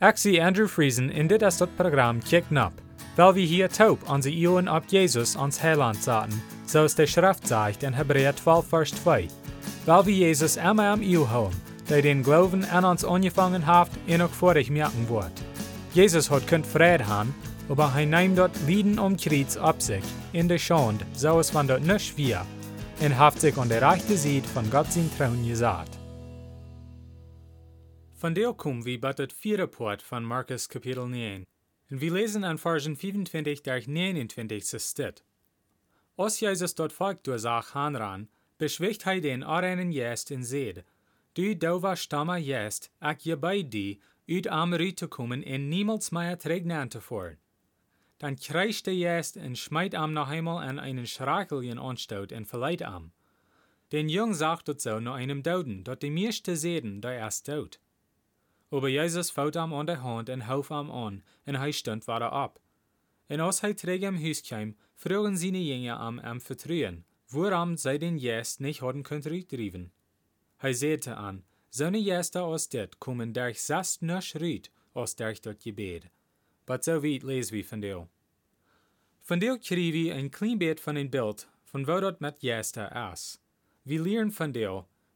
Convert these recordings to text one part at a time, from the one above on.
Zie Andrew Friesen in dit is dat programma Kick Nap, weil wir hier taub onze Ioen ab Jesus ans Heiland zaten, zoals de Schrift zegt in Hebräer 12 vers 2. Weil wir Jesus immer am Io houden, der den Glauben an uns angefangen hat en ook vorig merken wordt. Jesus hat kunt vrede haben, aber hij neemt dort Lieden um Kreuz ab sich, in der Schande, so es van dort nicht wir, und haft sich an der rechten Seite von Gott sein Trauen gesagt. Der kommen wir bei das vierte Port von Markus Kapitel 9. Und wir lesen an Versen 25 durch 29 so steht. Als Jesus dort Volk durchsach hanran, beschwicht hij den arenen jest in Seed. Du dova stamma jest, ak je bei die, uit am te kommen en niemals mehr trägnante vor. Dann kreischt der jest en schmeit am noch einmal an einen Schrakeljen anstaut en verleiht am. Den Jung sagt dort so noch einem Doden, dort die meiste Seden, da erst dort. Aber Jesus fout am an der Hand en houf am an, en hij stund war er ab. En als hij terug am Huis kwam, vroegen seine Jünger am am vertrauen, woran zij den Jest nicht hadden kunt uitdrijven. Hij zeide an, seine Jester aus dit kommen durch zest nusch ruit, als gebed. But zo weit lezen we van deel. Van deel krijgen we een klein beetje van een beeld van wat dat met Jester is. We leren van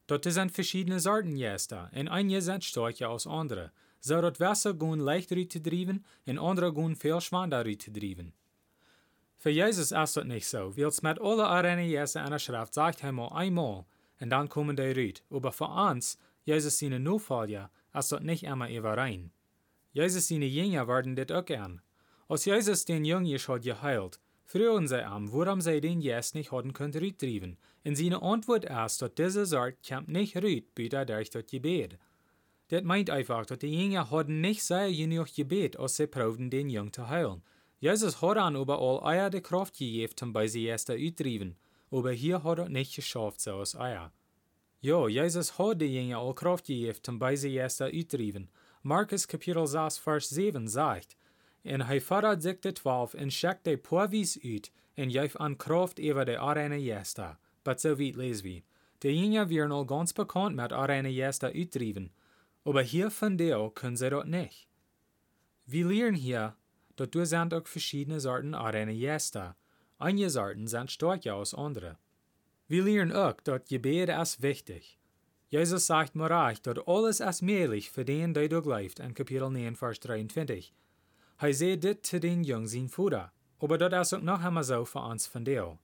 er zijn verschiedene soorten Jester en een zijn sterker als andere, zodat Wasser gewoon leicht uit te drijven en andere zwaarder uit te drijven. Für Jesus ist das nicht so, weil es mit alle Arenen Jesu in Schrift sagt einmal einmal und dann kommen die Rüt. Aber für uns, Jesus seine Nachfolger, ist das nicht immer überein. Jesus seine Jünger werden das auch gern. Als Jesus den Jungen hat geheilt, frühen sie am, warum sie den Jes nicht hatten können Rüt trieben. Und seine Antwort ist, dass diese Sorte kommt nicht Rüt, bitte durch das Gebet. Das meint einfach, dass die Jünger hatten nicht sehr genug Gebet, als sie proben, den Jungen zu heilen. Jesus hat an überall Eier de Kraft gegeben, um bei sie erst uitdriven, aber hier hat er nicht geschafft, so als Eier. Ja, Jesus hat die Jünger all Kraft gegeben, um bei sie erst uitdriven. Markus Kapitel 6, Vers 7 sagt, En hij sich de twaalf en schickt de poorwies uit, en geeft an Kraft über de arene Jester. But so weit lesen wir. Die Jünger werden al ganz bekannt mit arene Jester uitdriven, aber hier von der können sie dort nicht. Wir lernen hier, dat du sind auch verschiedene Sorten arene Jester. Einige Sorten sind stärker als andere. Wir lernen auch, dass Gebet ist wichtig. Jesus sagt Marach, dass alles ist möglich für den, der durchläuft, in Kapitel 9, Vers 23. Er sagt dit den Jungen sein Futter, aber das ist auch noch einmal so für uns von dir.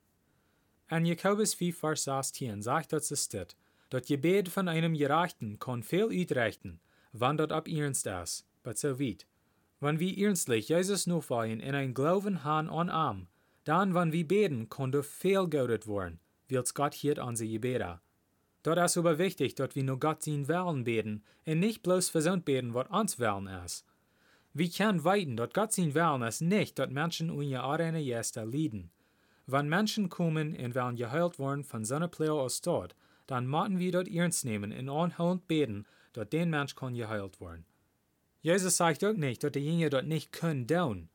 In Jakobus 4, Vers 16 sagt das steht, dass Gebet von einem Gerechten kann viel uitrichten, wann dort ab ernst ist, but so weit. Wenn wir ernstlich Jesus nachfolgen in ein Glauben haben an Arm, dann, wenn wir beten, kann doch viel geudet werden, weil Gott hier an sie Gebete. Dort ist aber wichtig, dass wir nur Gott sein Willen beten und nicht bloß versöhnt beten, was uns Willen ist. Wir können weiten, dass Gott sein Willen ist nicht, dass Menschen unter arene Jester leiden. Wenn Menschen kommen und wollen geheilt werden von seiner Pläne aus dort, dann müssen wir dort ernst nehmen und anhaltend beten, dass den Mensch kann geheilt werden. Jesus sagt auch nicht, dass die Jünger dort nicht können down.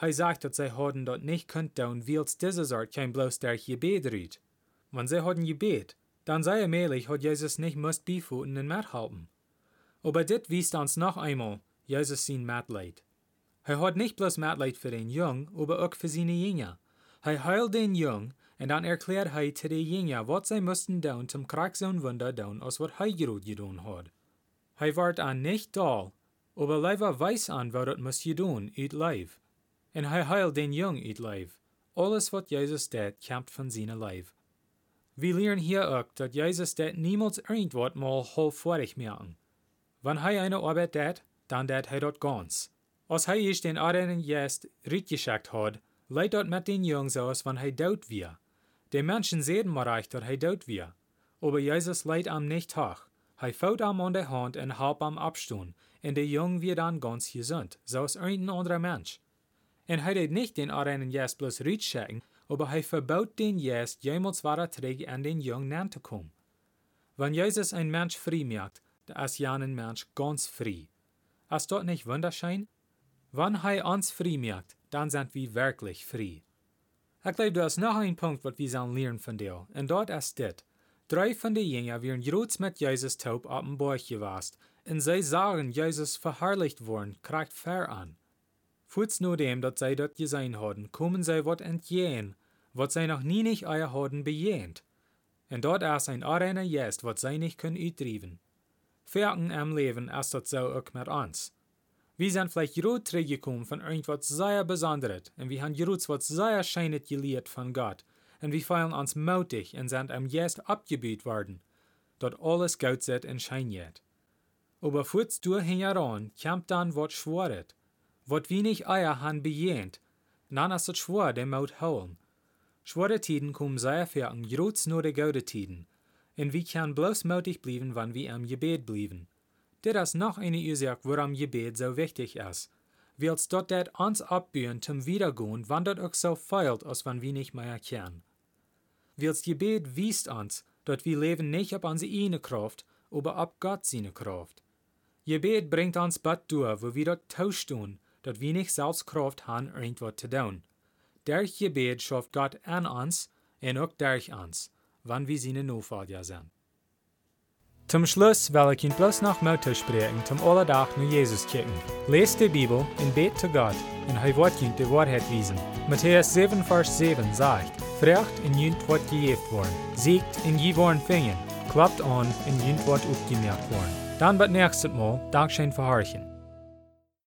Er sagt, dass sie haben dort nicht können down, weil es diese Art kein bloß durch Gebet rührt. Wenn sie haben Gebet, dann sei er möglich, hat Jesus nicht muss beifuten und mithalten. Aber dit wies uns noch einmal, Jesus sein Mitleid. Er hat nicht bloß Mitleid für den Jungen, aber auch für seine Jünger. Er heilt den Jungen, und dann erklärt er zu den Jünger, was sie mussten down zum Krieg so ein Wunder down, als was er gerade getan hat. Er ward an nicht da, aber leider weiß an, wat het muss je doen, uit lijf. En hij heilt den jong uit lijf. Alles wat Jezus deed, komt van zijn lijf. Wir lernen hier auch, dass Jesus det niemals irgendwas mal halbfertig merken. Wenn hij eine Arbeit det, dann det hij dort ganz. Als hij is den anderen jest geschickt hat, leidt dort mit den Jungs aus, wenn hij dood wir. Die Menschen sehen marach, dass hij dood wir. Aber Jesus leidt am nicht hoch. Hij fout am an der Hand en halb am abstun, en de jong wird dann ganz gesund, zoals ein anderer Mensch. En hij deed nicht den arenen Jes bloß rütschicken, aber hij verbaut den Jes jemals weiter träge an den Jungen nanzukommen. Wenn Jesus ein Mensch frei macht, da ist ja ein Mensch ganz frei. Ist dort nicht wunderschön? Wenn er uns frei macht, dann sind wir wirklich frei. Ich glaube, du hast noch einen Punkt, was wir sollen lernen von dir, und dort ist das. Drei von den Jüngern wären groß mit Jesus taub auf dem Berg gewast, En zij zagen Jezus verherrlicht worden, krijgt ver aan. Voets nu dem dat zij dat gezien hadden, komen zij wat entgeen, wat zij nog nie nicht eier hadden bejeend. En dat is een arena jest, wat zij niet kunnen uitdrijven. Verken am Leben ist dat zo ook met ons. Wir sind vielleicht groot teruggekommen von irgendwas sehr Besonderes und wir haben groot was sehr Scheines geleerd von Gott und wir fühlen uns mutig und sind am jetzt abgebüht worden, dort alles gut set in Schein jet. Aber kurz durch heran kommt dann wat schworet, wat wenig Eier han bejehnt, dann ist es schwor der Maut holen. Schwore Tiden kommen sehr für an groß nur de gute Tiden, können bloß mutig bleiben, wann wir am Gebet bleiben. Dit is noch eine Ursache, warum Gebet so wichtig ist. Wils dort det uns abbühen zum Wiedergehen, wann dort auch so feilt, als wenn wir nicht mehr kennen. Wils Gebet wiest uns, dort wir leben nicht ab unsere eigene Kraft, aber ab Gott seine Kraft. Gebet bringt uns bad durch, wo wir dort tauschen, dort wir nicht selbst Kraft haben, irgendwas zu tun. Durch Gebet schafft Gott an uns und auch durch uns, wann wir seine Nachfolger sind. Zum Schluss will ich Ihnen bloß noch Mutter sprechen, zum Alledach nur Jesus kicken. Lest die Bibel und bet zu Gott, und wird Ihnen die Wahrheit wiesen. Matthäus 7, Vers 7 sagt, Frecht in Jünt wird gejeft worden, siegt in je worden fingen, klappt an in Jünt wird aufgemerkt worden. Dann wird nächstes Mal Dankeschön verharchen.